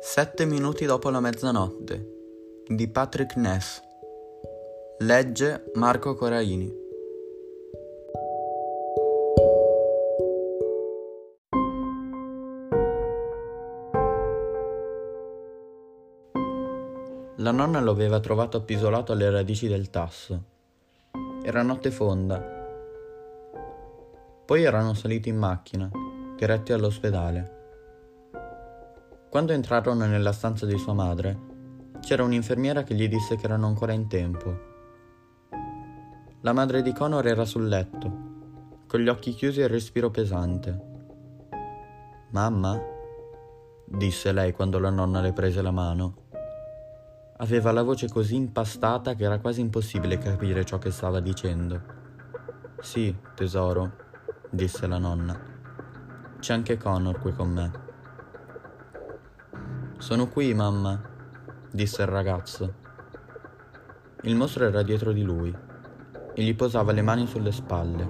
Sette minuti dopo la mezzanotte di Patrick Ness. Legge Marco Coraini. La nonna lo aveva trovato appisolato alle radici del tasso. Era notte fonda. Poi erano saliti in macchina, diretti all'ospedale. Quando entrarono nella stanza di sua madre, c'era un'infermiera che gli disse che erano ancora in tempo. La madre di Connor era sul letto, con gli occhi chiusi e il respiro pesante. Mamma? disse lei quando la nonna le prese la mano. Aveva la voce così impastata che era quasi impossibile capire ciò che stava dicendo. Sì, tesoro, disse la nonna. C'è anche Connor qui con me. Sono qui, mamma, disse il ragazzo. Il mostro era dietro di lui e gli posava le mani sulle spalle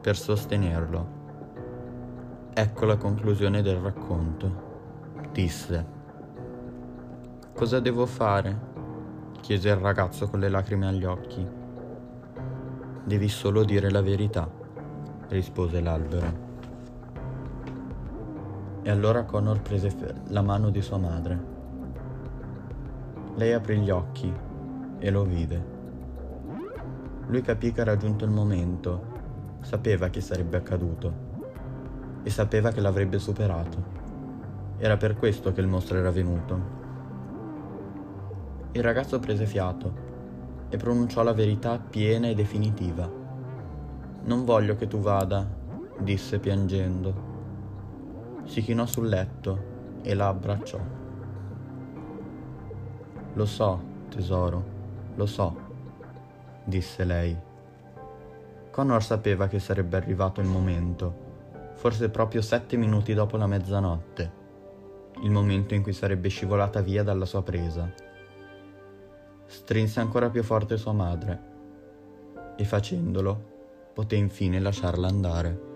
per sostenerlo. Ecco la conclusione del racconto, disse. Cosa devo fare? chiese il ragazzo con le lacrime agli occhi. Devi solo dire la verità, rispose l'albero. E allora Connor prese la mano di sua madre. Lei aprì gli occhi e lo vide. Lui capì che era giunto il momento, sapeva che sarebbe accaduto e sapeva che l'avrebbe superato. Era per questo che il mostro era venuto. Il ragazzo prese fiato e pronunciò la verità piena e definitiva. Non voglio che tu vada, disse piangendo si chinò sul letto e la abbracciò. Lo so, tesoro, lo so, disse lei. Connor sapeva che sarebbe arrivato il momento, forse proprio sette minuti dopo la mezzanotte, il momento in cui sarebbe scivolata via dalla sua presa. Strinse ancora più forte sua madre e facendolo poté infine lasciarla andare.